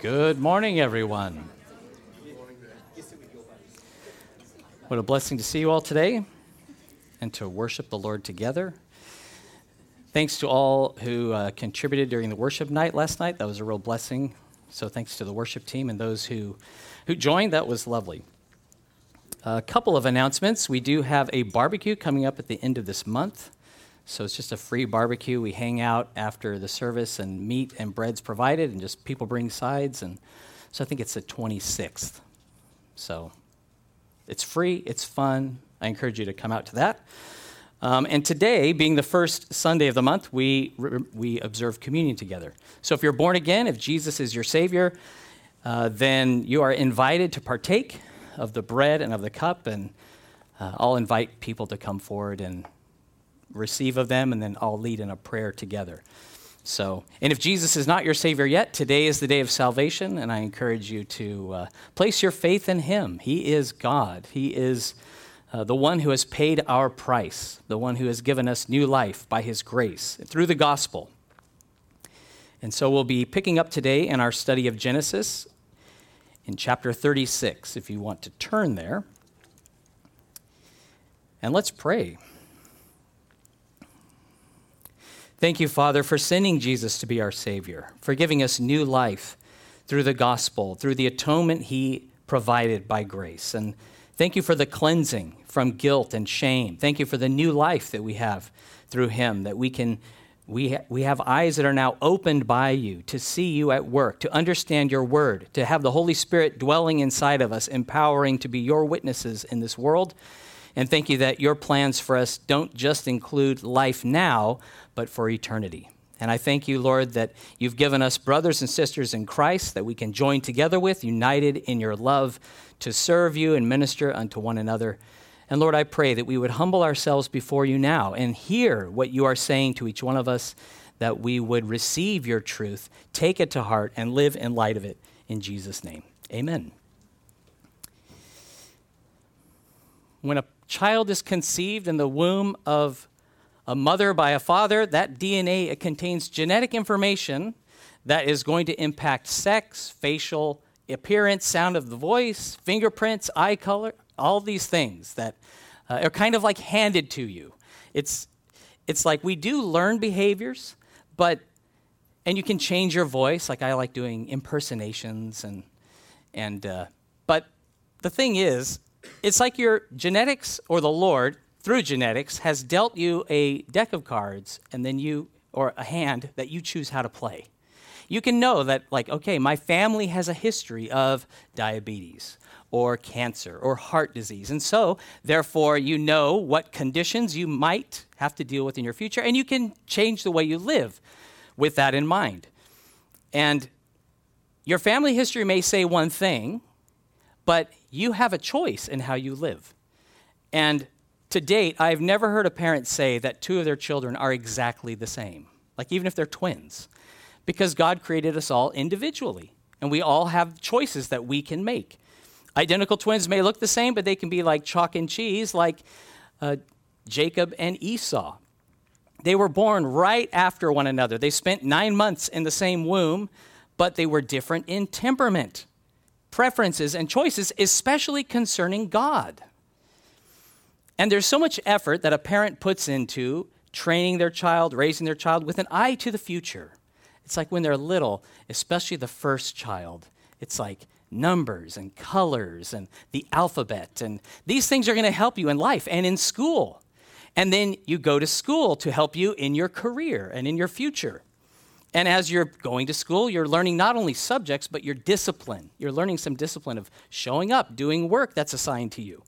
Good morning, everyone. What a blessing to see you all today and to worship the Lord together. Thanks to all who uh, contributed during the worship night last night. That was a real blessing. So thanks to the worship team and those who, who joined. That was lovely. A couple of announcements. We do have a barbecue coming up at the end of this month. So it's just a free barbecue. We hang out after the service, and meat and bread's provided, and just people bring sides. And so I think it's the 26th. So it's free, it's fun. I encourage you to come out to that. Um, and today, being the first Sunday of the month, we, we observe communion together. So if you're born again, if Jesus is your Savior, uh, then you are invited to partake of the bread and of the cup. And uh, I'll invite people to come forward and receive of them, and then I'll lead in a prayer together. So, and if Jesus is not your Savior yet, today is the day of salvation, and I encourage you to uh, place your faith in Him. He is God. He is uh, the one who has paid our price, the one who has given us new life by His grace through the gospel. And so we'll be picking up today in our study of Genesis in chapter 36, if you want to turn there. And let's pray. Thank you, Father, for sending Jesus to be our Savior, for giving us new life through the gospel, through the atonement He provided by grace. And thank you for the cleansing from guilt and shame. Thank you for the new life that we have through Him, that we can. We, ha- we have eyes that are now opened by you to see you at work, to understand your word, to have the Holy Spirit dwelling inside of us, empowering to be your witnesses in this world. And thank you that your plans for us don't just include life now, but for eternity. And I thank you, Lord, that you've given us brothers and sisters in Christ that we can join together with, united in your love to serve you and minister unto one another. And Lord, I pray that we would humble ourselves before you now and hear what you are saying to each one of us, that we would receive your truth, take it to heart, and live in light of it. In Jesus' name, amen. When a child is conceived in the womb of a mother by a father, that DNA it contains genetic information that is going to impact sex, facial appearance, sound of the voice, fingerprints, eye color, all these things that uh, are kind of like handed to you. It's, it's like we do learn behaviors, but, and you can change your voice, like I like doing impersonations, and, and uh, but the thing is, it's like your genetics or the Lord through genetics, has dealt you a deck of cards and then you, or a hand that you choose how to play. You can know that, like, okay, my family has a history of diabetes or cancer or heart disease. And so, therefore, you know what conditions you might have to deal with in your future, and you can change the way you live with that in mind. And your family history may say one thing, but you have a choice in how you live. And to date, I've never heard a parent say that two of their children are exactly the same, like even if they're twins, because God created us all individually, and we all have choices that we can make. Identical twins may look the same, but they can be like chalk and cheese, like uh, Jacob and Esau. They were born right after one another. They spent nine months in the same womb, but they were different in temperament, preferences, and choices, especially concerning God. And there's so much effort that a parent puts into training their child, raising their child with an eye to the future. It's like when they're little, especially the first child, it's like numbers and colors and the alphabet. And these things are going to help you in life and in school. And then you go to school to help you in your career and in your future. And as you're going to school, you're learning not only subjects, but your discipline. You're learning some discipline of showing up, doing work that's assigned to you.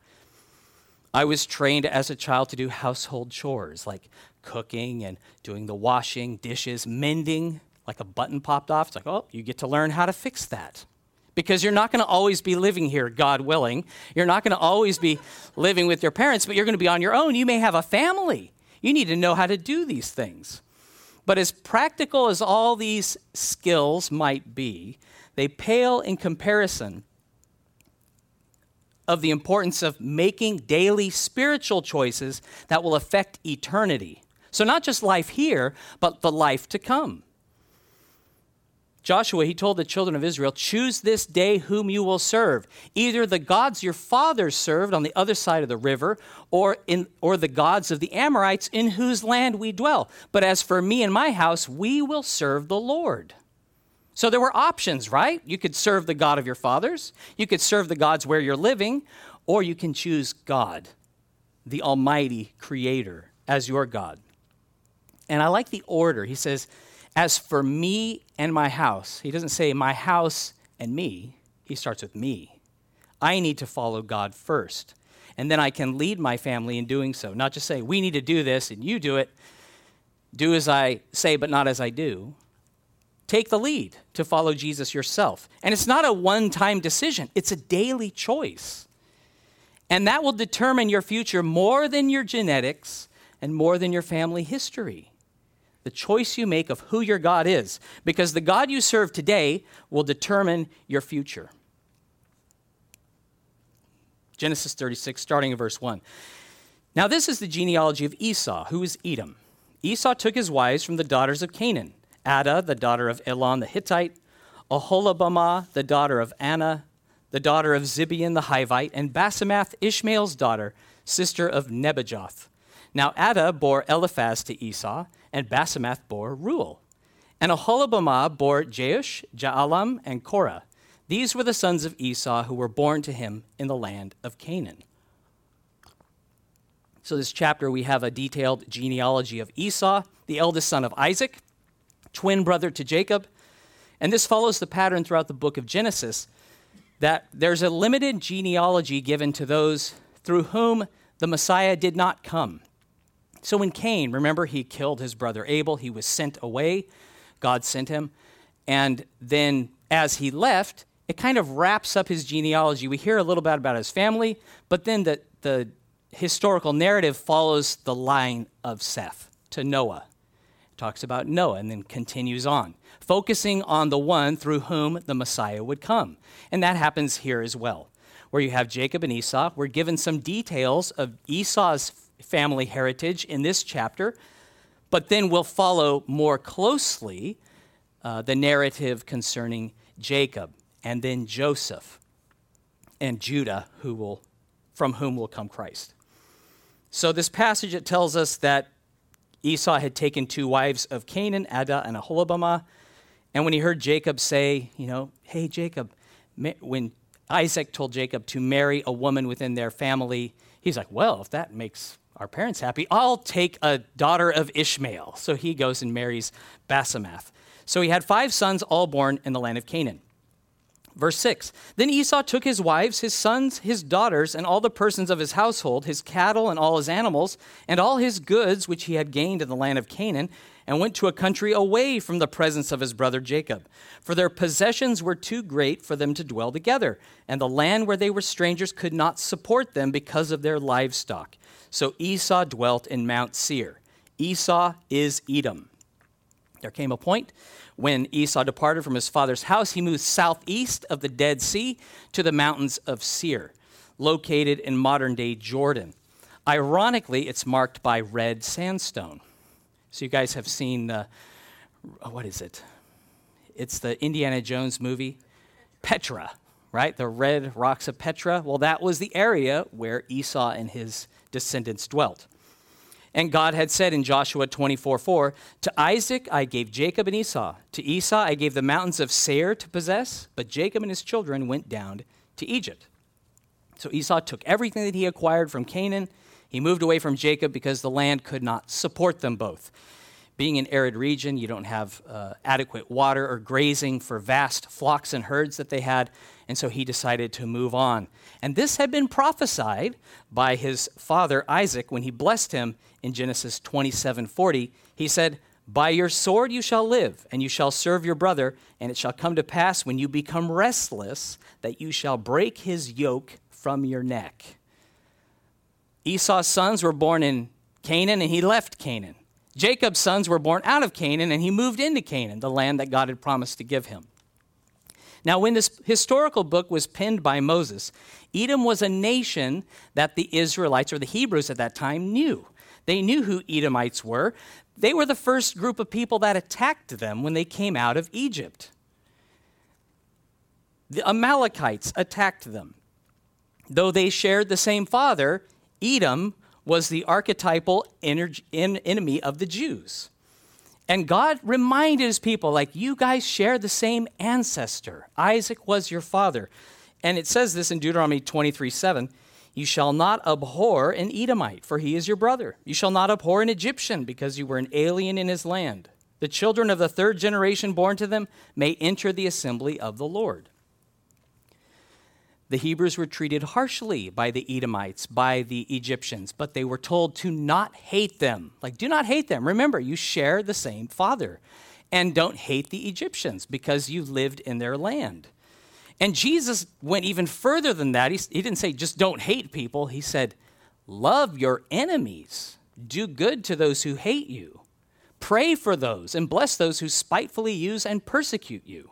I was trained as a child to do household chores like cooking and doing the washing, dishes, mending, like a button popped off. It's like, oh, you get to learn how to fix that. Because you're not going to always be living here, God willing. You're not going to always be living with your parents, but you're going to be on your own. You may have a family. You need to know how to do these things. But as practical as all these skills might be, they pale in comparison of the importance of making daily spiritual choices that will affect eternity. So, not just life here, but the life to come. Joshua, he told the children of Israel, Choose this day whom you will serve, either the gods your fathers served on the other side of the river, or, in, or the gods of the Amorites in whose land we dwell. But as for me and my house, we will serve the Lord. So there were options, right? You could serve the God of your fathers, you could serve the gods where you're living, or you can choose God, the Almighty Creator, as your God. And I like the order. He says, As for me and my house, he doesn't say my house and me, he starts with me. I need to follow God first. And then I can lead my family in doing so, not just say, We need to do this and you do it. Do as I say, but not as I do. Take the lead to follow Jesus yourself. And it's not a one time decision, it's a daily choice. And that will determine your future more than your genetics and more than your family history. The choice you make of who your God is, because the God you serve today will determine your future. Genesis 36, starting in verse 1. Now, this is the genealogy of Esau, who is Edom. Esau took his wives from the daughters of Canaan Adah, the daughter of Elon the Hittite, Oholibamah, the daughter of Anah, the daughter of Zibeon the Hivite, and Basemath, Ishmael's daughter, sister of Nebajoth. Now Adah bore Eliphaz to Esau, and Basemath bore Reuel. And Oholibamah bore Jeush, Jaalam, and Korah. These were the sons of Esau who were born to him in the land of Canaan. So, this chapter, we have a detailed genealogy of Esau, the eldest son of Isaac, twin brother to Jacob. And this follows the pattern throughout the book of Genesis that there's a limited genealogy given to those through whom the Messiah did not come. So when Cain, remember, he killed his brother Abel, he was sent away, God sent him. And then as he left, it kind of wraps up his genealogy. We hear a little bit about his family, but then the, the historical narrative follows the line of Seth to Noah. It talks about Noah and then continues on focusing on the one through whom the Messiah would come. And that happens here as well, where you have Jacob and Esau. We're given some details of Esau's family heritage in this chapter, but then we'll follow more closely uh, the narrative concerning Jacob and then Joseph and Judah, who will, from whom will come Christ. So, this passage it tells us that Esau had taken two wives of Canaan, Adah and Aholibamah, and when he heard Jacob say, you know, hey, Jacob, when Isaac told Jacob to marry a woman within their family, he's like, well, if that makes our parents happy, I'll take a daughter of Ishmael. So he goes and marries Basemath. So he had five sons, all born in the land of Canaan. Verse 6 Then Esau took his wives, his sons, his daughters, and all the persons of his household, his cattle and all his animals, and all his goods which he had gained in the land of Canaan, and went to a country away from the presence of his brother Jacob. For their possessions were too great for them to dwell together, and the land where they were strangers could not support them because of their livestock. So Esau dwelt in Mount Seir. Esau is Edom. There came a point when Esau departed from his father's house, he moved southeast of the Dead Sea to the mountains of Seir, located in modern day Jordan. Ironically, it's marked by red sandstone. So you guys have seen the, uh, what is it? It's the Indiana Jones movie, Petra, right? The red rocks of Petra. Well, that was the area where Esau and his descendants dwelt. And God had said in Joshua 24 4, To Isaac I gave Jacob and Esau. To Esau I gave the mountains of Seir to possess, but Jacob and his children went down to Egypt. So Esau took everything that he acquired from Canaan he moved away from Jacob because the land could not support them both. Being an arid region, you don't have uh, adequate water or grazing for vast flocks and herds that they had, and so he decided to move on. And this had been prophesied by his father Isaac when he blessed him in Genesis 27:40. He said, "By your sword you shall live, and you shall serve your brother, and it shall come to pass when you become restless that you shall break his yoke from your neck." Esau's sons were born in Canaan and he left Canaan. Jacob's sons were born out of Canaan and he moved into Canaan, the land that God had promised to give him. Now, when this historical book was penned by Moses, Edom was a nation that the Israelites or the Hebrews at that time knew. They knew who Edomites were. They were the first group of people that attacked them when they came out of Egypt. the Amalekites attacked them. Though they shared the same father, Edom was the archetypal enemy of the Jews. And God reminded his people, like, you guys share the same ancestor. Isaac was your father. And it says this in Deuteronomy 23 7 You shall not abhor an Edomite, for he is your brother. You shall not abhor an Egyptian, because you were an alien in his land. The children of the third generation born to them may enter the assembly of the Lord the Hebrews were treated harshly by the Edomites, by the Egyptians, but they were told to not hate them. Like, do not hate them. Remember, you share the same father. And don't hate the Egyptians because you lived in their land. And Jesus went even further than that. He, he didn't say just don't hate people, he said, love your enemies, do good to those who hate you, pray for those, and bless those who spitefully use and persecute you.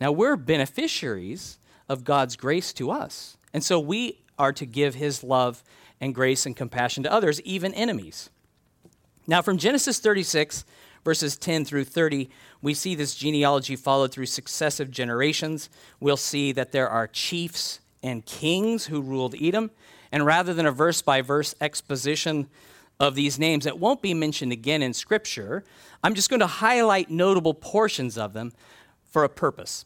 Now, we're beneficiaries of God's grace to us. And so we are to give his love and grace and compassion to others, even enemies. Now, from Genesis 36, verses 10 through 30, we see this genealogy followed through successive generations. We'll see that there are chiefs and kings who ruled Edom. And rather than a verse by verse exposition of these names that won't be mentioned again in Scripture, I'm just going to highlight notable portions of them for a purpose.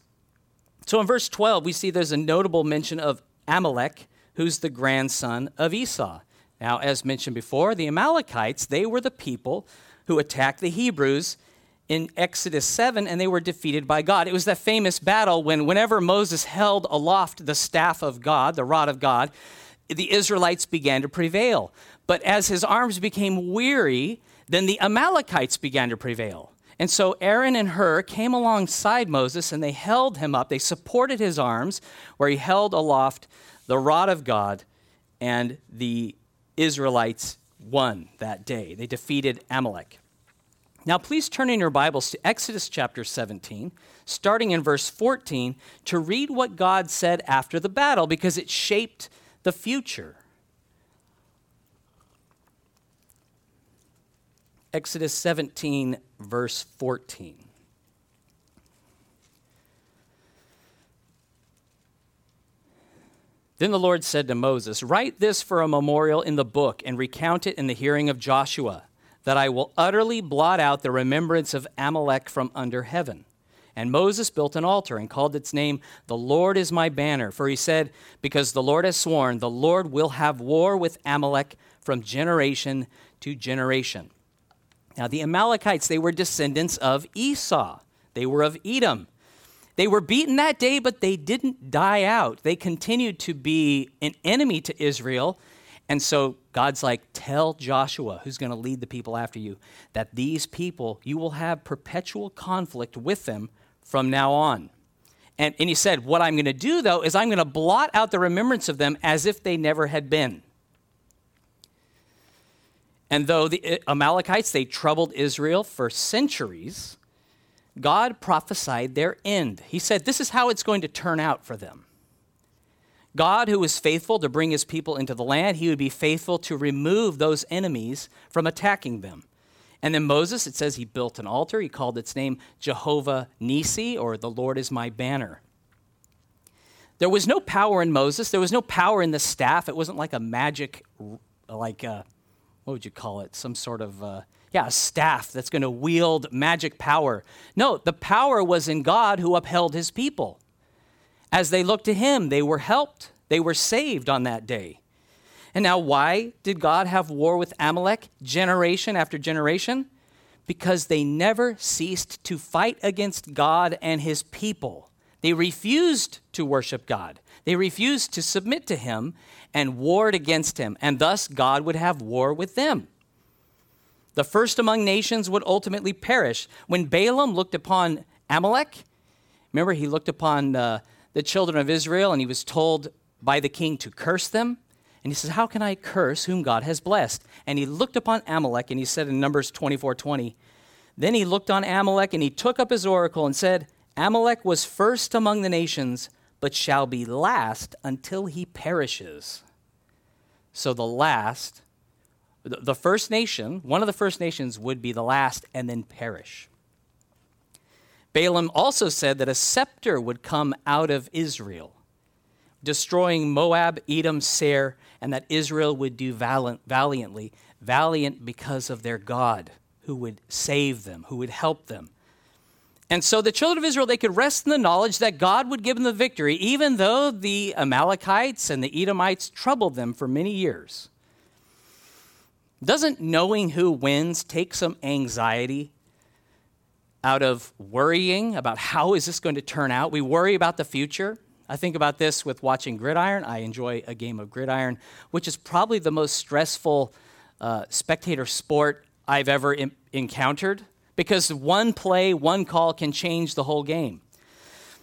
So in verse 12, we see there's a notable mention of Amalek, who's the grandson of Esau. Now, as mentioned before, the Amalekites, they were the people who attacked the Hebrews in Exodus 7, and they were defeated by God. It was that famous battle when, whenever Moses held aloft the staff of God, the rod of God, the Israelites began to prevail. But as his arms became weary, then the Amalekites began to prevail. And so Aaron and Hur came alongside Moses and they held him up. They supported his arms where he held aloft the rod of God, and the Israelites won that day. They defeated Amalek. Now, please turn in your Bibles to Exodus chapter 17, starting in verse 14, to read what God said after the battle because it shaped the future. Exodus 17, verse 14. Then the Lord said to Moses, Write this for a memorial in the book and recount it in the hearing of Joshua, that I will utterly blot out the remembrance of Amalek from under heaven. And Moses built an altar and called its name, The Lord is my banner. For he said, Because the Lord has sworn, the Lord will have war with Amalek from generation to generation. Now, the Amalekites, they were descendants of Esau, they were of Edom. They were beaten that day, but they didn't die out. They continued to be an enemy to Israel. And so God's like, tell Joshua, who's going to lead the people after you, that these people, you will have perpetual conflict with them from now on. And, and he said, What I'm going to do, though, is I'm going to blot out the remembrance of them as if they never had been. And though the Amalekites, they troubled Israel for centuries, God prophesied their end. He said, This is how it's going to turn out for them. God, who was faithful to bring his people into the land, he would be faithful to remove those enemies from attacking them. And then Moses, it says he built an altar. He called its name Jehovah Nissi, or the Lord is my banner. There was no power in Moses. There was no power in the staff. It wasn't like a magic, like a what would you call it? Some sort of, uh, yeah, a staff that's going to wield magic power. No, the power was in God who upheld his people. As they looked to him, they were helped, they were saved on that day. And now, why did God have war with Amalek generation after generation? Because they never ceased to fight against God and his people. They refused to worship God. They refused to submit to him and warred against him, and thus God would have war with them. The first among nations would ultimately perish. When Balaam looked upon Amalek, remember he looked upon uh, the children of Israel and he was told by the king to curse them. And he says, How can I curse whom God has blessed? And he looked upon Amalek and he said in Numbers 24 20, Then he looked on Amalek and he took up his oracle and said, Amalek was first among the nations but shall be last until he perishes. So the last, the first nation, one of the first nations would be the last and then perish. Balaam also said that a scepter would come out of Israel, destroying Moab, Edom, Seir, and that Israel would do valiant, valiantly, valiant because of their God, who would save them, who would help them. And so the children of Israel, they could rest in the knowledge that God would give them the victory, even though the Amalekites and the Edomites troubled them for many years. Doesn't knowing who wins take some anxiety out of worrying about how is this going to turn out? We worry about the future. I think about this with watching gridiron. I enjoy a game of gridiron, which is probably the most stressful uh, spectator sport I've ever Im- encountered because one play, one call can change the whole game.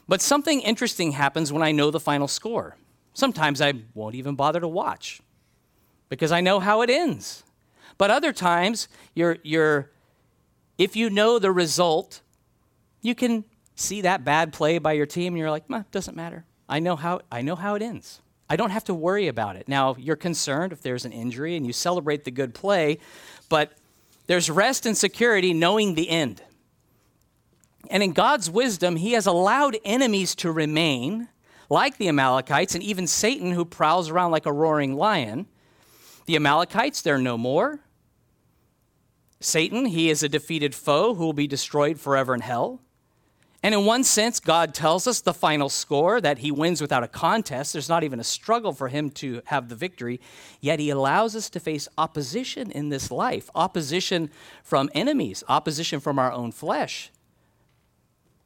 But something interesting happens when I know the final score. Sometimes I won't even bother to watch because I know how it ends. But other times, you're, you're, if you know the result, you can see that bad play by your team and you're like, doesn't matter. I know, how, I know how it ends. I don't have to worry about it. Now, you're concerned if there's an injury and you celebrate the good play, but there's rest and security knowing the end. And in God's wisdom, He has allowed enemies to remain, like the Amalekites and even Satan, who prowls around like a roaring lion. The Amalekites, they're no more. Satan, he is a defeated foe who will be destroyed forever in hell. And in one sense, God tells us the final score that he wins without a contest. There's not even a struggle for him to have the victory. Yet he allows us to face opposition in this life opposition from enemies, opposition from our own flesh,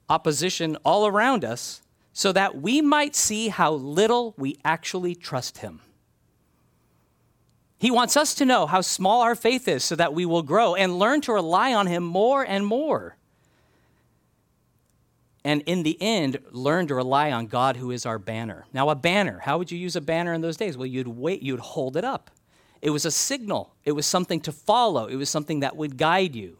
opposition all around us, so that we might see how little we actually trust him. He wants us to know how small our faith is so that we will grow and learn to rely on Him more and more. And in the end, learn to rely on God who is our banner. Now, a banner, how would you use a banner in those days? Well, you'd wait, you'd hold it up. It was a signal, it was something to follow, it was something that would guide you.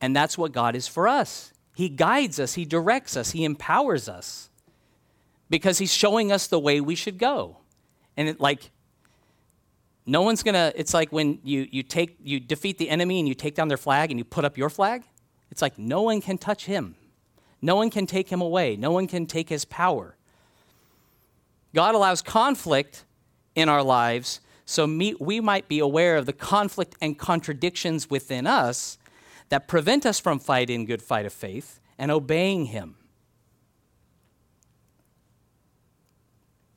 And that's what God is for us. He guides us, He directs us, He empowers us because He's showing us the way we should go. And it, like no one's gonna, it's like when you, you take, you defeat the enemy and you take down their flag and you put up your flag. It's like no one can touch him. No one can take him away. No one can take his power. God allows conflict in our lives so we might be aware of the conflict and contradictions within us that prevent us from fighting good fight of faith and obeying him.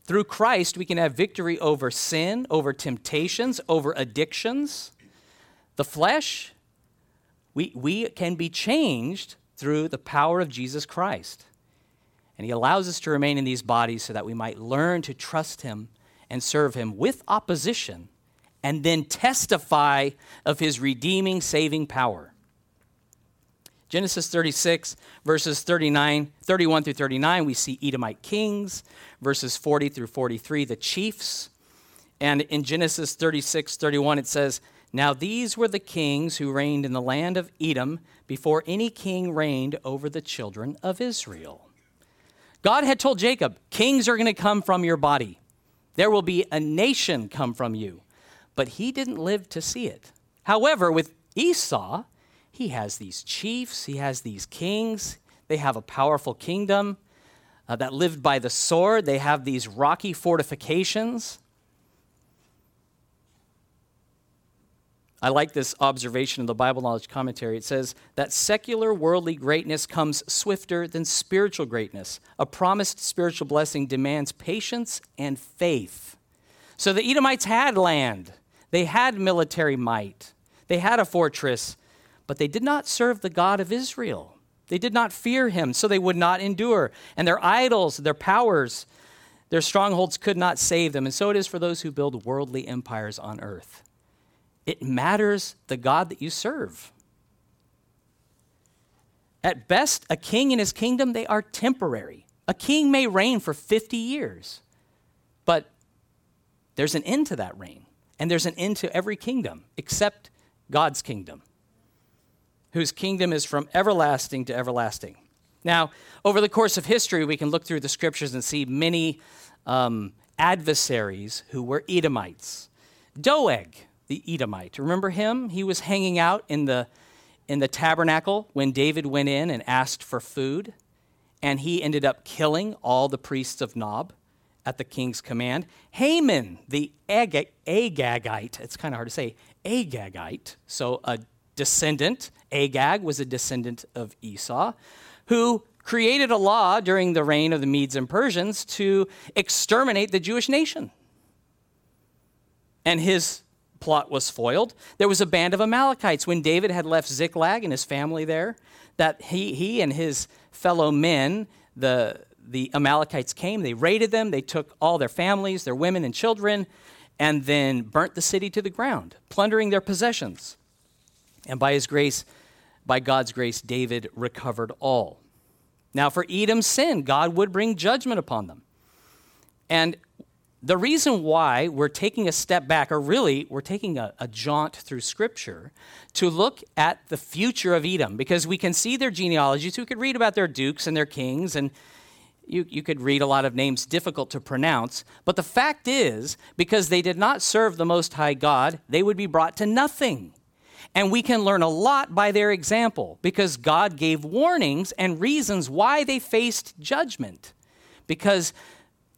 Through Christ, we can have victory over sin, over temptations, over addictions. The flesh, we, we can be changed through the power of Jesus Christ. And He allows us to remain in these bodies so that we might learn to trust Him and serve Him with opposition and then testify of His redeeming, saving power. Genesis 36, verses 39, 31 through 39, we see Edomite kings. Verses 40 through 43, the chiefs. And in Genesis 36, 31, it says, Now these were the kings who reigned in the land of Edom before any king reigned over the children of Israel. God had told Jacob, Kings are going to come from your body. There will be a nation come from you. But he didn't live to see it. However, with Esau, he has these chiefs, he has these kings, they have a powerful kingdom uh, that lived by the sword. They have these rocky fortifications. I like this observation in the Bible Knowledge Commentary. It says that secular worldly greatness comes swifter than spiritual greatness. A promised spiritual blessing demands patience and faith. So the Edomites had land, they had military might, they had a fortress, but they did not serve the God of Israel. They did not fear him, so they would not endure. And their idols, their powers, their strongholds could not save them. And so it is for those who build worldly empires on earth. It matters the God that you serve. At best, a king and his kingdom, they are temporary. A king may reign for 50 years, but there's an end to that reign. And there's an end to every kingdom except God's kingdom whose kingdom is from everlasting to everlasting. Now, over the course of history, we can look through the scriptures and see many um, adversaries who were Edomites. Doeg, the Edomite, remember him? He was hanging out in the in the tabernacle when David went in and asked for food, and he ended up killing all the priests of Nob at the king's command. Haman, the Ag- Agagite, it's kind of hard to say, Agagite, so a descendant, Agag was a descendant of Esau, who created a law during the reign of the Medes and Persians to exterminate the Jewish nation. And his plot was foiled. There was a band of Amalekites when David had left Ziklag and his family there, that he, he and his fellow men, the, the Amalekites came, they raided them, they took all their families, their women and children, and then burnt the city to the ground, plundering their possessions. And by his grace, by God's grace, David recovered all. Now, for Edom's sin, God would bring judgment upon them. And the reason why we're taking a step back, or really we're taking a, a, jaunt through Scripture to look at the future of Edom, because we can see their genealogies, we could read about their dukes and their kings, and you, you could read a lot of names difficult to pronounce. But the fact is, because they did not serve the Most High God, they would be brought to nothing. And we can learn a lot by their example because God gave warnings and reasons why they faced judgment. Because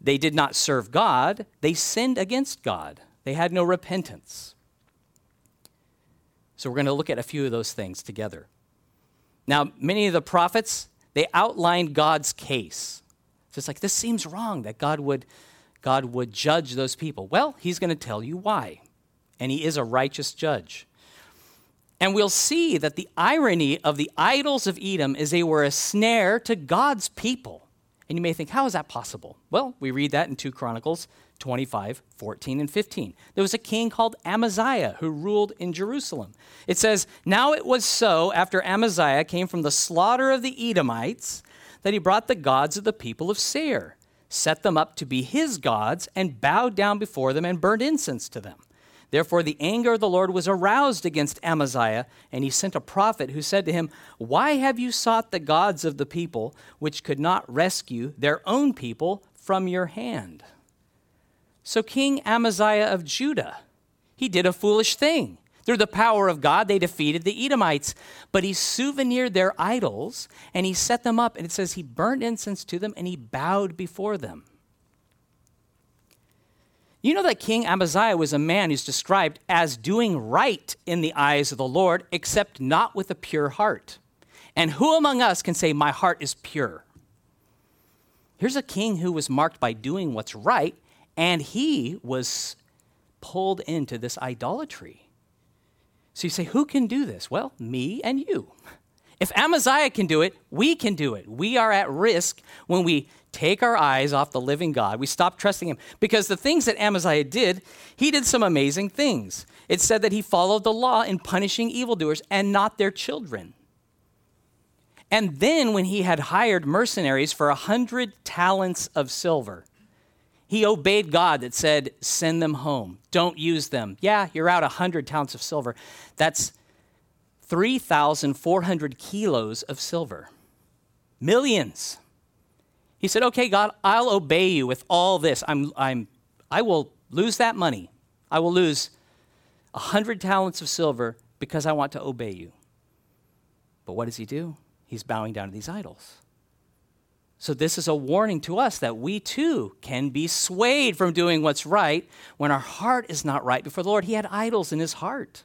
they did not serve God, they sinned against God. They had no repentance. So we're going to look at a few of those things together. Now, many of the prophets, they outlined God's case. So it's like this seems wrong that God would God would judge those people. Well, he's going to tell you why. And he is a righteous judge. And we'll see that the irony of the idols of Edom is they were a snare to God's people. And you may think, how is that possible? Well, we read that in 2 Chronicles 25, 14, and 15. There was a king called Amaziah who ruled in Jerusalem. It says, Now it was so after Amaziah came from the slaughter of the Edomites that he brought the gods of the people of Seir, set them up to be his gods, and bowed down before them and burned incense to them. Therefore, the anger of the Lord was aroused against Amaziah, and he sent a prophet who said to him, Why have you sought the gods of the people, which could not rescue their own people from your hand? So, King Amaziah of Judah, he did a foolish thing. Through the power of God, they defeated the Edomites, but he souvenired their idols and he set them up. And it says he burned incense to them and he bowed before them. You know that King Amaziah was a man who's described as doing right in the eyes of the Lord, except not with a pure heart. And who among us can say, My heart is pure? Here's a king who was marked by doing what's right, and he was pulled into this idolatry. So you say, Who can do this? Well, me and you. If Amaziah can do it, we can do it. We are at risk when we take our eyes off the living God. We stop trusting him. Because the things that Amaziah did, he did some amazing things. It said that he followed the law in punishing evildoers and not their children. And then, when he had hired mercenaries for a hundred talents of silver, he obeyed God that said, Send them home. Don't use them. Yeah, you're out a hundred talents of silver. That's 3,400 kilos of silver. Millions. He said, Okay, God, I'll obey you with all this. I'm, I'm, I will lose that money. I will lose 100 talents of silver because I want to obey you. But what does he do? He's bowing down to these idols. So, this is a warning to us that we too can be swayed from doing what's right when our heart is not right before the Lord. He had idols in his heart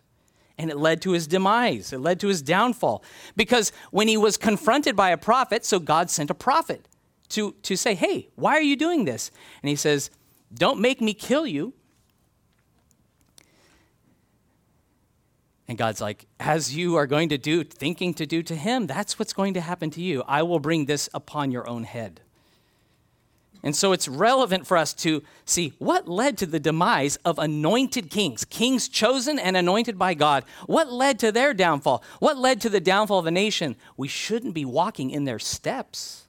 and it led to his demise. It led to his downfall. Because when he was confronted by a prophet, so God sent a prophet to, to say, Hey, why are you doing this? And he says, Don't make me kill you. And God's like, As you are going to do, thinking to do to him, that's what's going to happen to you. I will bring this upon your own head. And so it's relevant for us to see what led to the demise of anointed kings, kings chosen and anointed by God. What led to their downfall? What led to the downfall of a nation? We shouldn't be walking in their steps.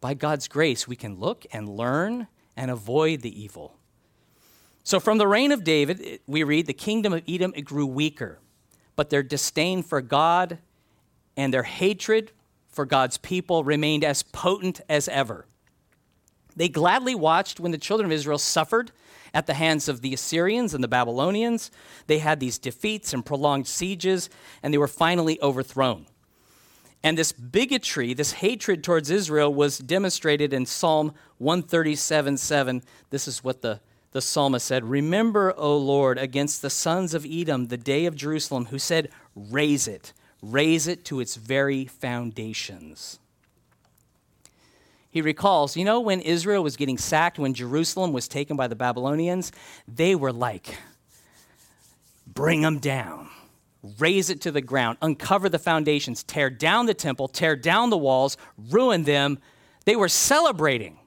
By God's grace, we can look and learn and avoid the evil. So, from the reign of David, we read the kingdom of Edom it grew weaker, but their disdain for God and their hatred for God's people remained as potent as ever. They gladly watched when the children of Israel suffered at the hands of the Assyrians and the Babylonians. They had these defeats and prolonged sieges, and they were finally overthrown. And this bigotry, this hatred towards Israel, was demonstrated in Psalm 137 7. This is what the, the psalmist said Remember, O Lord, against the sons of Edom, the day of Jerusalem, who said, Raze it, raze it to its very foundations. He recalls, you know, when Israel was getting sacked, when Jerusalem was taken by the Babylonians, they were like, bring them down, raze it to the ground, uncover the foundations, tear down the temple, tear down the walls, ruin them. They were celebrating.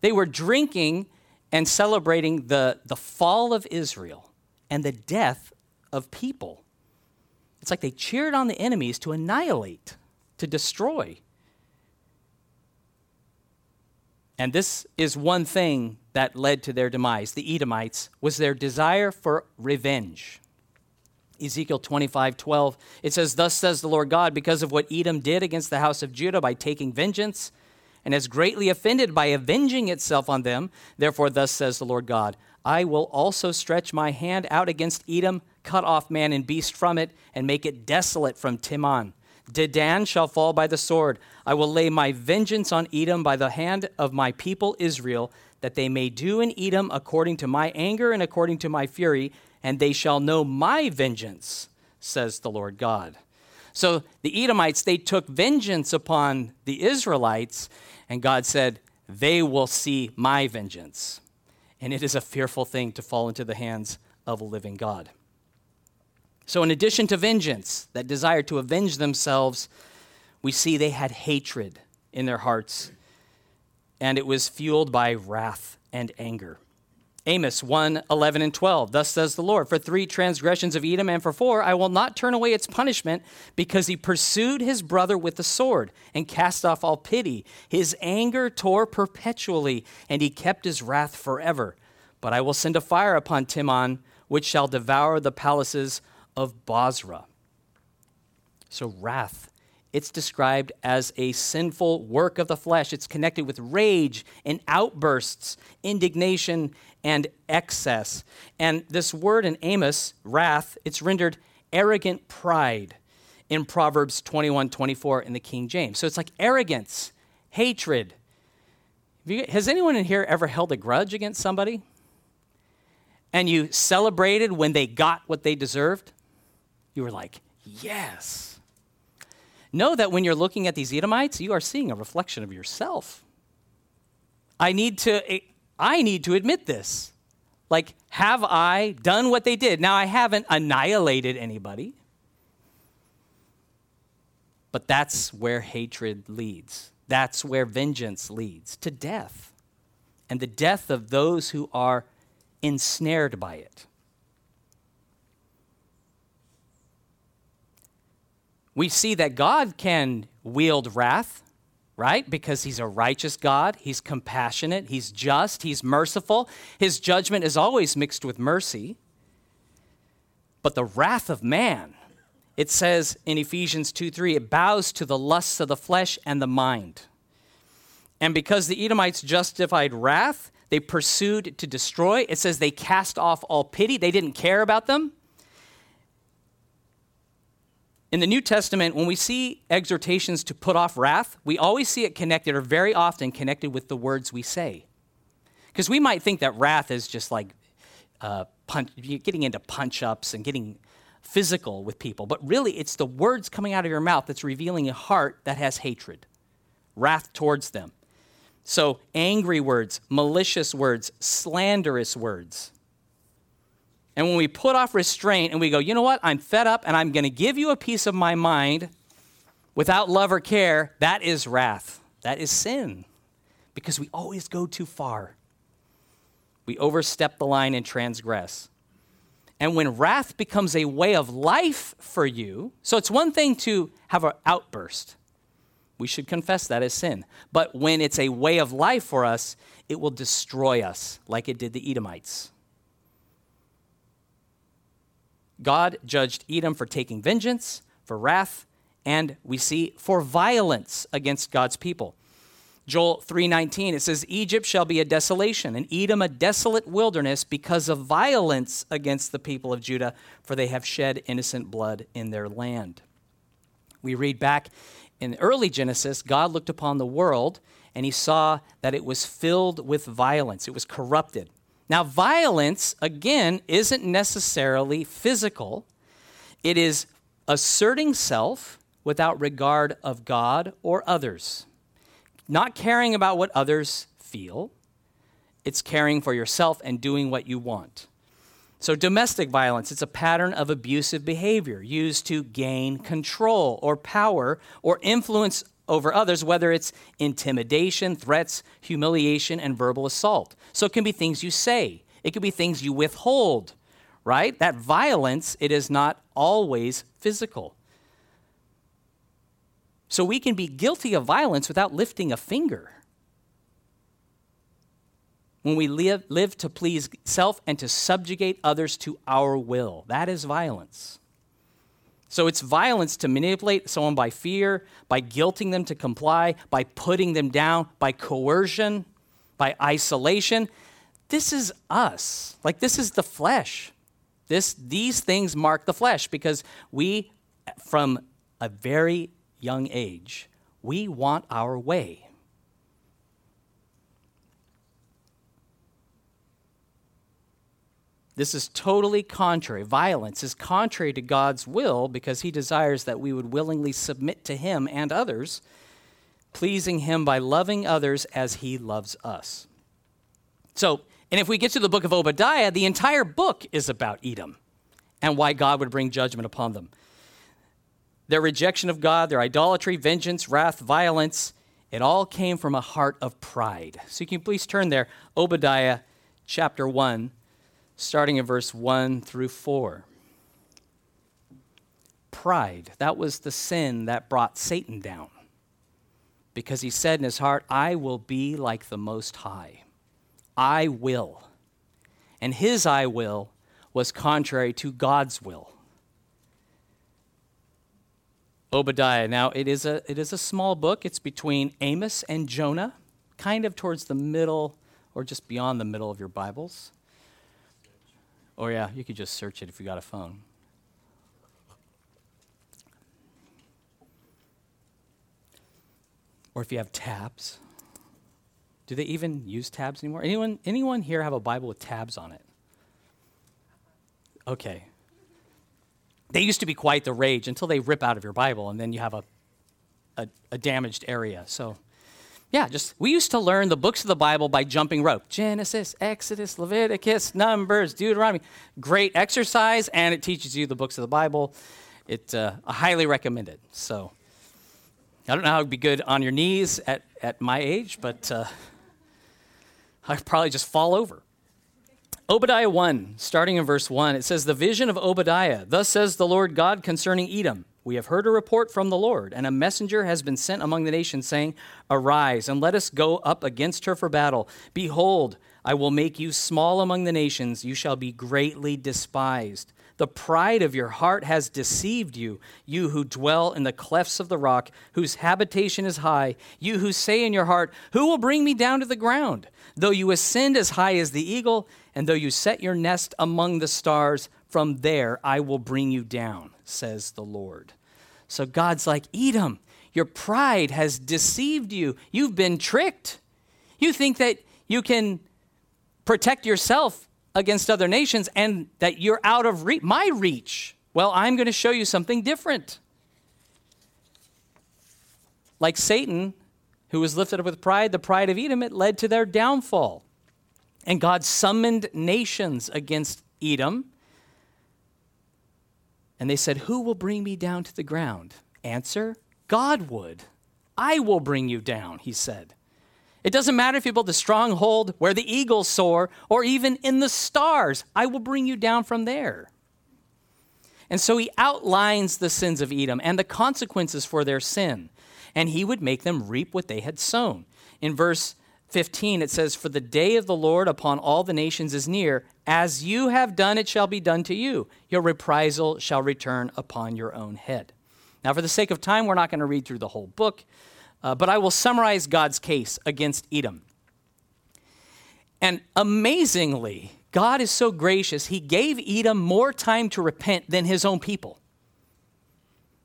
They were drinking and celebrating the, the fall of Israel and the death of people. It's like they cheered on the enemies to annihilate, to destroy. And this is one thing that led to their demise, the Edomites, was their desire for revenge. Ezekiel 25, 12, it says, Thus says the Lord God, because of what Edom did against the house of Judah by taking vengeance, and has greatly offended by avenging itself on them, therefore, thus says the Lord God, I will also stretch my hand out against Edom, cut off man and beast from it, and make it desolate from Teman. Dedan shall fall by the sword. I will lay my vengeance on Edom by the hand of my people Israel, that they may do in Edom according to my anger and according to my fury, and they shall know my vengeance, says the Lord God. So the Edomites, they took vengeance upon the Israelites, and God said, They will see my vengeance. And it is a fearful thing to fall into the hands of a living God. So, in addition to vengeance, that desire to avenge themselves, we see they had hatred in their hearts, and it was fueled by wrath and anger. Amos 1 11 and 12. Thus says the Lord, For three transgressions of Edom and for four, I will not turn away its punishment, because he pursued his brother with the sword and cast off all pity. His anger tore perpetually, and he kept his wrath forever. But I will send a fire upon Teman, which shall devour the palaces of Bozrah. So, wrath, it's described as a sinful work of the flesh. It's connected with rage and outbursts, indignation and excess. And this word in Amos, wrath, it's rendered arrogant pride in Proverbs 21 24 in the King James. So it's like arrogance, hatred. Has anyone in here ever held a grudge against somebody? And you celebrated when they got what they deserved? You were like, yes. Know that when you're looking at these Edomites, you are seeing a reflection of yourself. I need to, eh, I need to admit this. Like, have I done what they did? Now, I haven't annihilated anybody, but that's where hatred leads. That's where vengeance leads to death and the death of those who are ensnared by it. we see that God can wield wrath, right? Because he's a righteous God, he's compassionate, he's just, he's merciful. His judgment is always mixed with mercy. But the wrath of man, it says in Ephesians 2 3, it bows to the lusts of the flesh and the mind. And because the Edomites justified wrath, they pursued to destroy. It says they cast off all pity. They didn't care about them. In the New Testament, when we see exhortations to put off wrath, we always see it connected, or very often connected with the words we say. Because we might think that wrath is just like uh, punch, getting into punch ups and getting physical with people, but really it's the words coming out of your mouth that's revealing a heart that has hatred, wrath towards them. So, angry words, malicious words, slanderous words. And when we put off restraint and we go, you know what, I'm fed up and I'm going to give you a piece of my mind without love or care, that is wrath. That is sin because we always go too far. We overstep the line and transgress. And when wrath becomes a way of life for you, so it's one thing to have an outburst. We should confess that as sin. But when it's a way of life for us, it will destroy us like it did the Edomites. God judged Edom for taking vengeance, for wrath, and we see for violence against God's people. Joel 3:19 it says Egypt shall be a desolation and Edom a desolate wilderness because of violence against the people of Judah for they have shed innocent blood in their land. We read back in early Genesis God looked upon the world and he saw that it was filled with violence it was corrupted. Now violence again isn't necessarily physical. It is asserting self without regard of God or others not caring about what others feel, it's caring for yourself and doing what you want. So, domestic violence, it's a pattern of abusive behavior used to gain control or power or influence over others, whether it's intimidation, threats, humiliation, and verbal assault. So, it can be things you say, it could be things you withhold, right? That violence, it is not always physical. So we can be guilty of violence without lifting a finger. When we live, live to please self and to subjugate others to our will, that is violence. So it's violence to manipulate someone by fear, by guilting them to comply, by putting them down, by coercion, by isolation. This is us. Like this is the flesh. This, these things mark the flesh because we, from a very young age. We want our way. This is totally contrary. Violence is contrary to God's will because He desires that we would willingly submit to Him and others, pleasing Him by loving others as He loves us. So, and if we get to the book of Obadiah, the entire book is about Edom and why God would bring judgment upon them their rejection of God, their idolatry, vengeance, wrath, violence, it all came from a heart of pride. So can you can please turn there, Obadiah chapter 1, starting in verse 1 through 4. Pride, that was the sin that brought Satan down. Because he said in his heart, I will be like the Most High. I will. And his I will was contrary to God's will. Obadiah. Now, it is a, it is a small book. It's between Amos and Jonah, kind of towards the middle or just beyond the middle of your Bibles. Or, yeah, you could just search it if you got a phone. Or if you have tabs. Do they even use tabs anymore? Anyone, anyone here have a Bible with tabs on it? Okay, they used to be quite the rage until they rip out of your Bible, and then you have a, a, a, damaged area. So, yeah, just we used to learn the books of the Bible by jumping rope Genesis, Exodus, Leviticus, Numbers, Deuteronomy. Great exercise, and it teaches you the books of the Bible. It, uh, I highly recommend it. So, I don't know how it would be good on your knees at, at my age, but uh, I'd probably just fall over. Obadiah 1, starting in verse 1, it says, The vision of Obadiah. Thus says the Lord God concerning Edom. We have heard a report from the Lord, and a messenger has been sent among the nations, saying, Arise, and let us go up against her for battle. Behold, I will make you small among the nations, you shall be greatly despised. The pride of your heart has deceived you, you who dwell in the clefts of the rock, whose habitation is high, you who say in your heart, Who will bring me down to the ground? Though you ascend as high as the eagle, and though you set your nest among the stars, from there I will bring you down, says the Lord. So God's like, Edom, your pride has deceived you. You've been tricked. You think that you can protect yourself against other nations and that you're out of re- my reach. Well, I'm going to show you something different. Like Satan, who was lifted up with pride, the pride of Edom, it led to their downfall. And God summoned nations against Edom. And they said, Who will bring me down to the ground? Answer God would. I will bring you down, he said. It doesn't matter if you build a stronghold where the eagles soar or even in the stars, I will bring you down from there. And so he outlines the sins of Edom and the consequences for their sin, and he would make them reap what they had sown. In verse 15, it says, For the day of the Lord upon all the nations is near. As you have done, it shall be done to you. Your reprisal shall return upon your own head. Now, for the sake of time, we're not going to read through the whole book, uh, but I will summarize God's case against Edom. And amazingly, God is so gracious, he gave Edom more time to repent than his own people.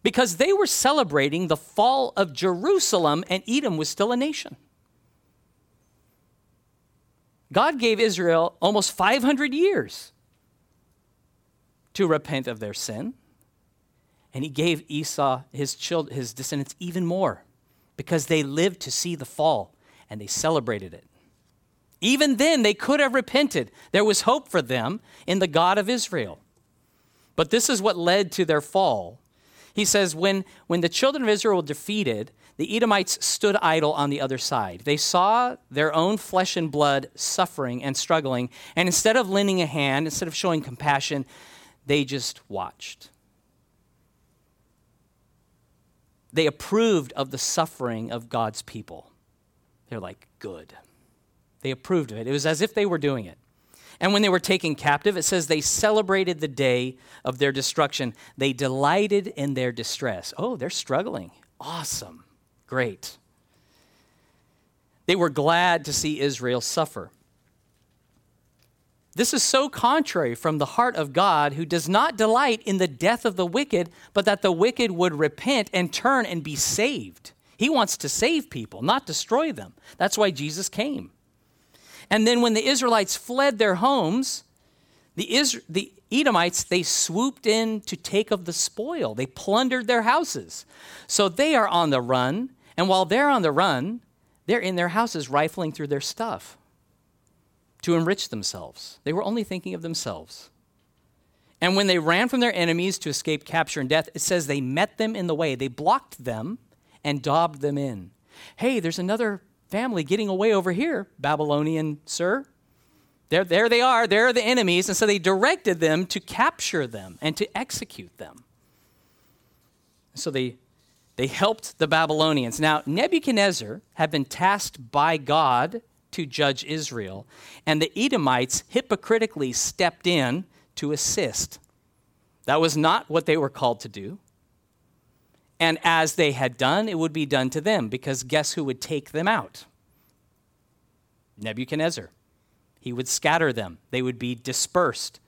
Because they were celebrating the fall of Jerusalem and Edom was still a nation. God gave Israel almost 500 years to repent of their sin. And he gave Esau, his, children, his descendants, even more because they lived to see the fall and they celebrated it. Even then, they could have repented. There was hope for them in the God of Israel. But this is what led to their fall. He says, when, when the children of Israel were defeated, the Edomites stood idle on the other side. They saw their own flesh and blood suffering and struggling, and instead of lending a hand, instead of showing compassion, they just watched. They approved of the suffering of God's people. They're like, good. They approved of it. It was as if they were doing it. And when they were taken captive, it says they celebrated the day of their destruction. They delighted in their distress. Oh, they're struggling. Awesome. Great. They were glad to see Israel suffer. This is so contrary from the heart of God, who does not delight in the death of the wicked, but that the wicked would repent and turn and be saved. He wants to save people, not destroy them. That's why Jesus came. And then when the Israelites fled their homes, the, Is- the Edomites, they swooped in to take of the spoil. They plundered their houses. So they are on the run. And while they're on the run, they're in their houses rifling through their stuff to enrich themselves. They were only thinking of themselves. And when they ran from their enemies to escape capture and death, it says they met them in the way. They blocked them and daubed them in. Hey, there's another family getting away over here, Babylonian sir. There, there they are. There are the enemies. And so they directed them to capture them and to execute them. So they, they helped the Babylonians. Now, Nebuchadnezzar had been tasked by God to judge Israel. And the Edomites hypocritically stepped in to assist. That was not what they were called to do. And as they had done, it would be done to them, because guess who would take them out? Nebuchadnezzar. He would scatter them, they would be dispersed,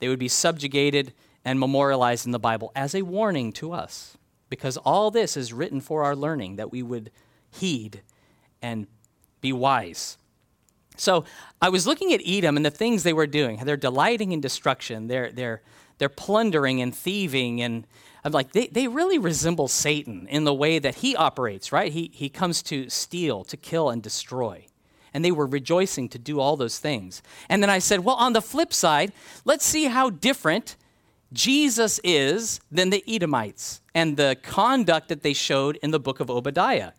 they would be subjugated and memorialized in the Bible as a warning to us, because all this is written for our learning that we would heed and be wise. So I was looking at Edom and the things they were doing. They're delighting in destruction. They're, they're, they're plundering and thieving. And I'm like, they, they really resemble Satan in the way that he operates, right? He, he comes to steal, to kill, and destroy. And they were rejoicing to do all those things. And then I said, well, on the flip side, let's see how different Jesus is than the Edomites and the conduct that they showed in the book of Obadiah.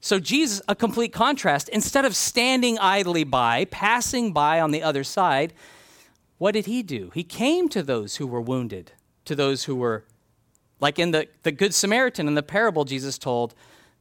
So, Jesus, a complete contrast. Instead of standing idly by, passing by on the other side, what did he do? He came to those who were wounded, to those who were, like in the, the Good Samaritan in the parable Jesus told,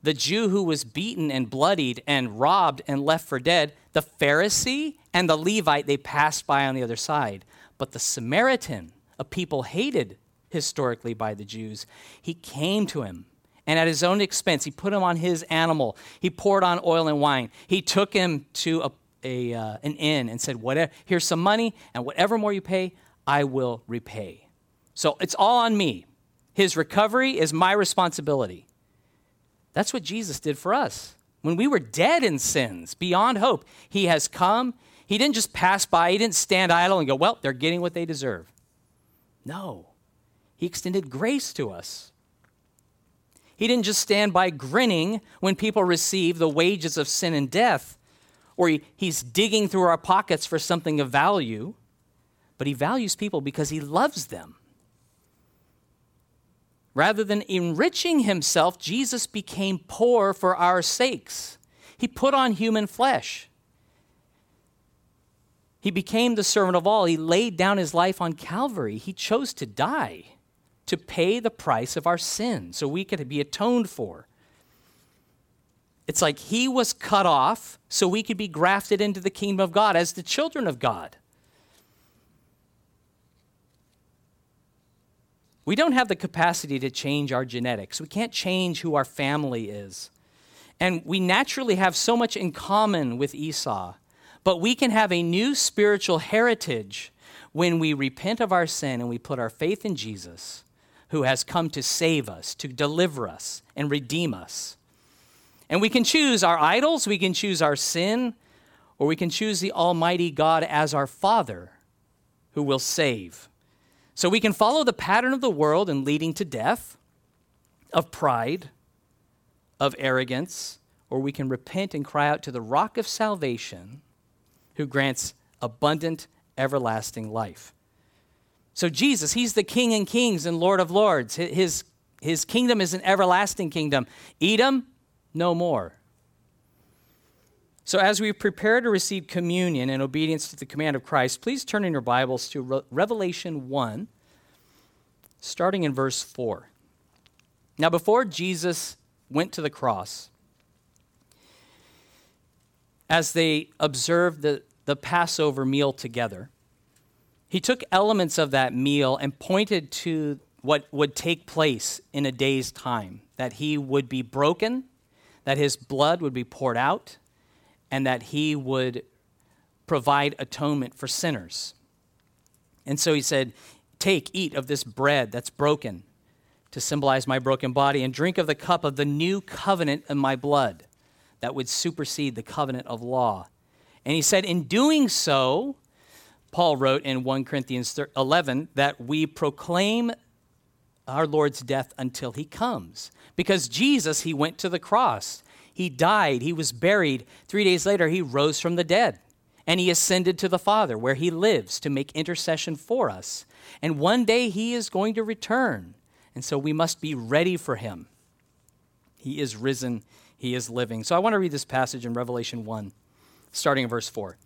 the Jew who was beaten and bloodied and robbed and left for dead, the Pharisee and the Levite, they passed by on the other side. But the Samaritan, a people hated historically by the Jews, he came to him and at his own expense, he put him on his animal. He poured on oil and wine. He took him to a, a uh, an inn and said, whatever, Here's some money, and whatever more you pay, I will repay. So it's all on me. His recovery is my responsibility. That's what Jesus did for us. When we were dead in sins, beyond hope, He has come. He didn't just pass by, He didn't stand idle and go, Well, they're getting what they deserve. No, He extended grace to us. He didn't just stand by grinning when people receive the wages of sin and death, or he, he's digging through our pockets for something of value, but he values people because he loves them. Rather than enriching himself, Jesus became poor for our sakes. He put on human flesh. He became the servant of all. He laid down his life on Calvary. He chose to die to pay the price of our sin so we could be atoned for. It's like he was cut off so we could be grafted into the kingdom of God as the children of God. We don't have the capacity to change our genetics. We can't change who our family is. And we naturally have so much in common with Esau. But we can have a new spiritual heritage when we repent of our sin and we put our faith in Jesus, who has come to save us, to deliver us, and redeem us. And we can choose our idols, we can choose our sin, or we can choose the Almighty God as our Father who will save. So we can follow the pattern of the world and leading to death, of pride, of arrogance, or we can repent and cry out to the rock of salvation who grants abundant, everlasting life. So, Jesus, He's the King and Kings and Lord of Lords. His, his kingdom is an everlasting kingdom. Edom, no more. So, as we prepare to receive communion in obedience to the command of Christ, please turn in your Bibles to Re- Revelation 1, starting in verse 4. Now, before Jesus went to the cross, as they observed the, the Passover meal together, he took elements of that meal and pointed to what would take place in a day's time that he would be broken, that his blood would be poured out and that he would provide atonement for sinners. And so he said, Take, eat of this bread that's broken to symbolize my broken body, and drink of the cup of the new covenant in my blood that would supersede the covenant of law. And he said, In doing so, Paul wrote in 1 Corinthians 11 that we proclaim our Lord's death until he comes. Because Jesus, he went to the cross. He died, he was buried. Three days later, he rose from the dead. And he ascended to the Father, where he lives to make intercession for us. And one day he is going to return. And so we must be ready for him. He is risen, he is living. So I want to read this passage in Revelation 1, starting in verse 4. It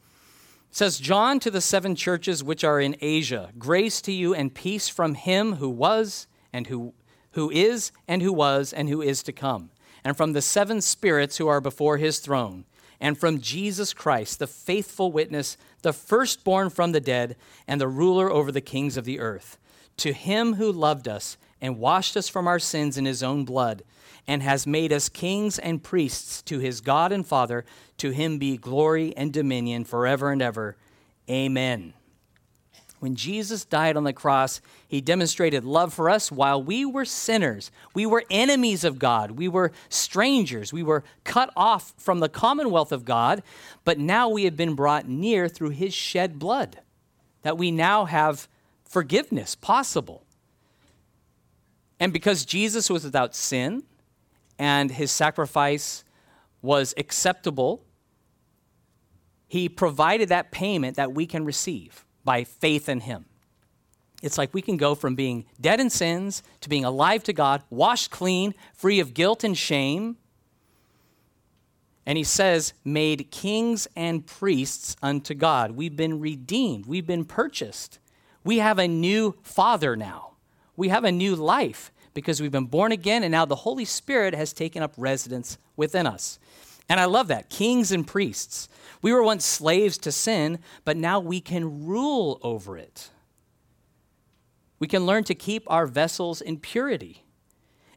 says, John to the seven churches which are in Asia, grace to you and peace from him who was, and who, who is, and who was, and who is to come and from the seven spirits who are before his throne, and from Jesus Christ, the faithful witness, the firstborn from the dead, and the ruler over the kings of the earth. To him who loved us and washed us from our sins in his own blood, and has made us kings and priests to his God and Father, to him be glory and dominion forever and ever. Amen. When Jesus died on the cross, he demonstrated love for us while we were sinners. We were enemies of God. We were strangers. We were cut off from the commonwealth of God, but now we have been brought near through his shed blood, that we now have forgiveness possible. And because Jesus was without sin and his sacrifice was acceptable, he provided that payment that we can receive by faith in Him. It's like we can go from being dead in sins to being alive to God, washed clean, free of guilt and shame. And he says, made kings and priests unto God. We've been redeemed, we've been purchased. We have a new father now. We have a new life because we've been born again, and now the Holy Spirit has taken up residence within us. And I love that. Kings and priests. We were once slaves to sin, but now we can rule over it. We can learn to keep our vessels in purity.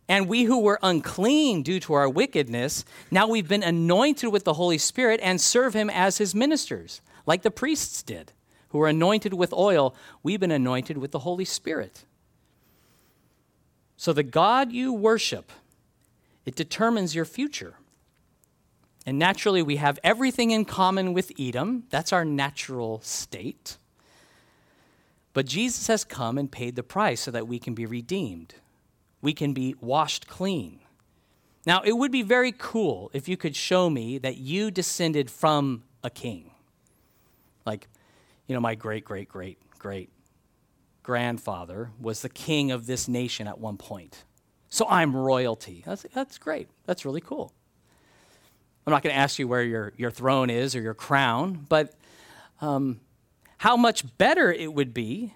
And we who were unclean due to our wickedness, now we've been anointed with the Holy Spirit and serve Him as His ministers, like the priests did, who were anointed with oil. We've been anointed with the Holy Spirit. So the God you worship, it determines your future. And naturally, we have everything in common with Edom. That's our natural state. But Jesus has come and paid the price so that we can be redeemed. We can be washed clean. Now, it would be very cool if you could show me that you descended from a king. Like, you know, my great, great, great, great grandfather was the king of this nation at one point. So I'm royalty. That's, that's great. That's really cool. I'm not going to ask you where your, your throne is or your crown, but um, how much better it would be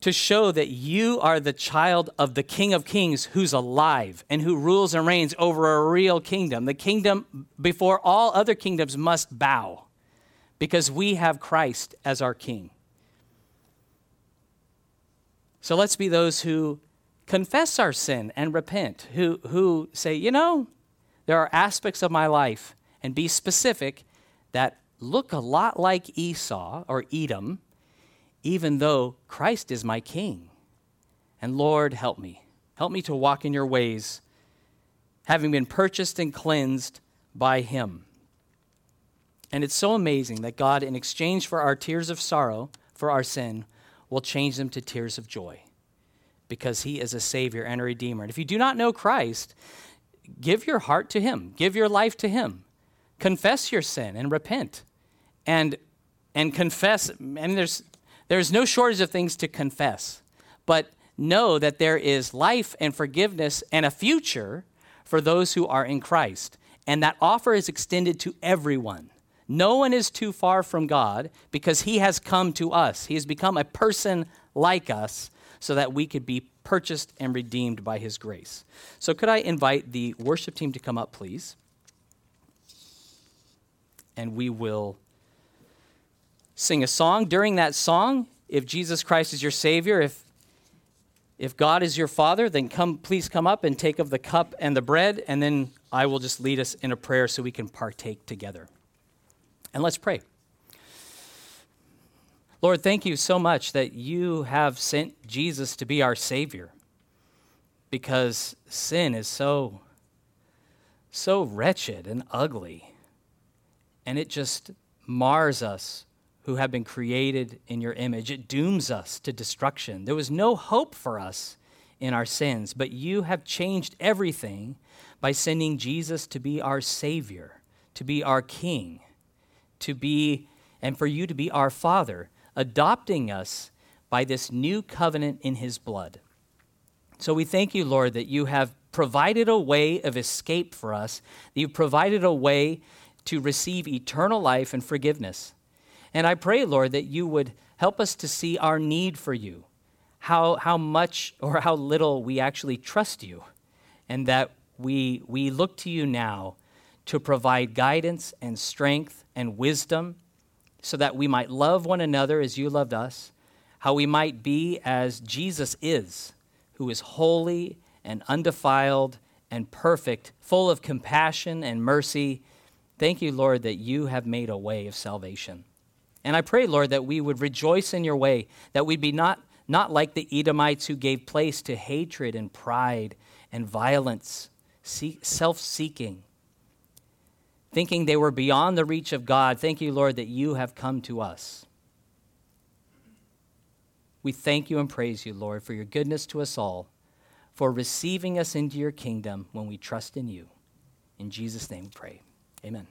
to show that you are the child of the King of Kings who's alive and who rules and reigns over a real kingdom. The kingdom before all other kingdoms must bow because we have Christ as our King. So let's be those who confess our sin and repent, who, who say, you know, there are aspects of my life, and be specific, that look a lot like Esau or Edom, even though Christ is my king. And Lord, help me. Help me to walk in your ways, having been purchased and cleansed by him. And it's so amazing that God, in exchange for our tears of sorrow for our sin, will change them to tears of joy because he is a Savior and a Redeemer. And if you do not know Christ, give your heart to him, give your life to him, confess your sin and repent. And, and confess, and there's, there's no shortage of things to confess, but know that there is life and forgiveness and a future for those who are in Christ. And that offer is extended to everyone. No one is too far from God because he has come to us. He has become a person like us so that we could be purchased and redeemed by his grace. So, could I invite the worship team to come up, please? And we will sing a song. During that song, if Jesus Christ is your Savior, if if God is your Father, then come, please come up and take of the cup and the bread, and then I will just lead us in a prayer so we can partake together. And let's pray. Lord, thank you so much that you have sent Jesus to be our Savior because sin is so, so wretched and ugly. And it just mars us who have been created in your image. It dooms us to destruction. There was no hope for us in our sins, but you have changed everything by sending Jesus to be our Savior, to be our King to be, and for you to be our Father, adopting us by this new covenant in His blood. So we thank you, Lord, that you have provided a way of escape for us, that you've provided a way to receive eternal life and forgiveness. And I pray, Lord, that you would help us to see our need for you, how, how much or how little we actually trust you, and that we, we look to you now to provide guidance and strength and wisdom so that we might love one another as you loved us, how we might be as Jesus is, who is holy and undefiled and perfect, full of compassion and mercy. Thank you, Lord, that you have made a way of salvation. And I pray, Lord, that we would rejoice in your way, that we'd be not, not like the Edomites who gave place to hatred and pride and violence, self seeking thinking they were beyond the reach of God. Thank you, Lord, that you have come to us. We thank you and praise you, Lord, for your goodness to us all, for receiving us into your kingdom when we trust in you. In Jesus' name we pray. Amen.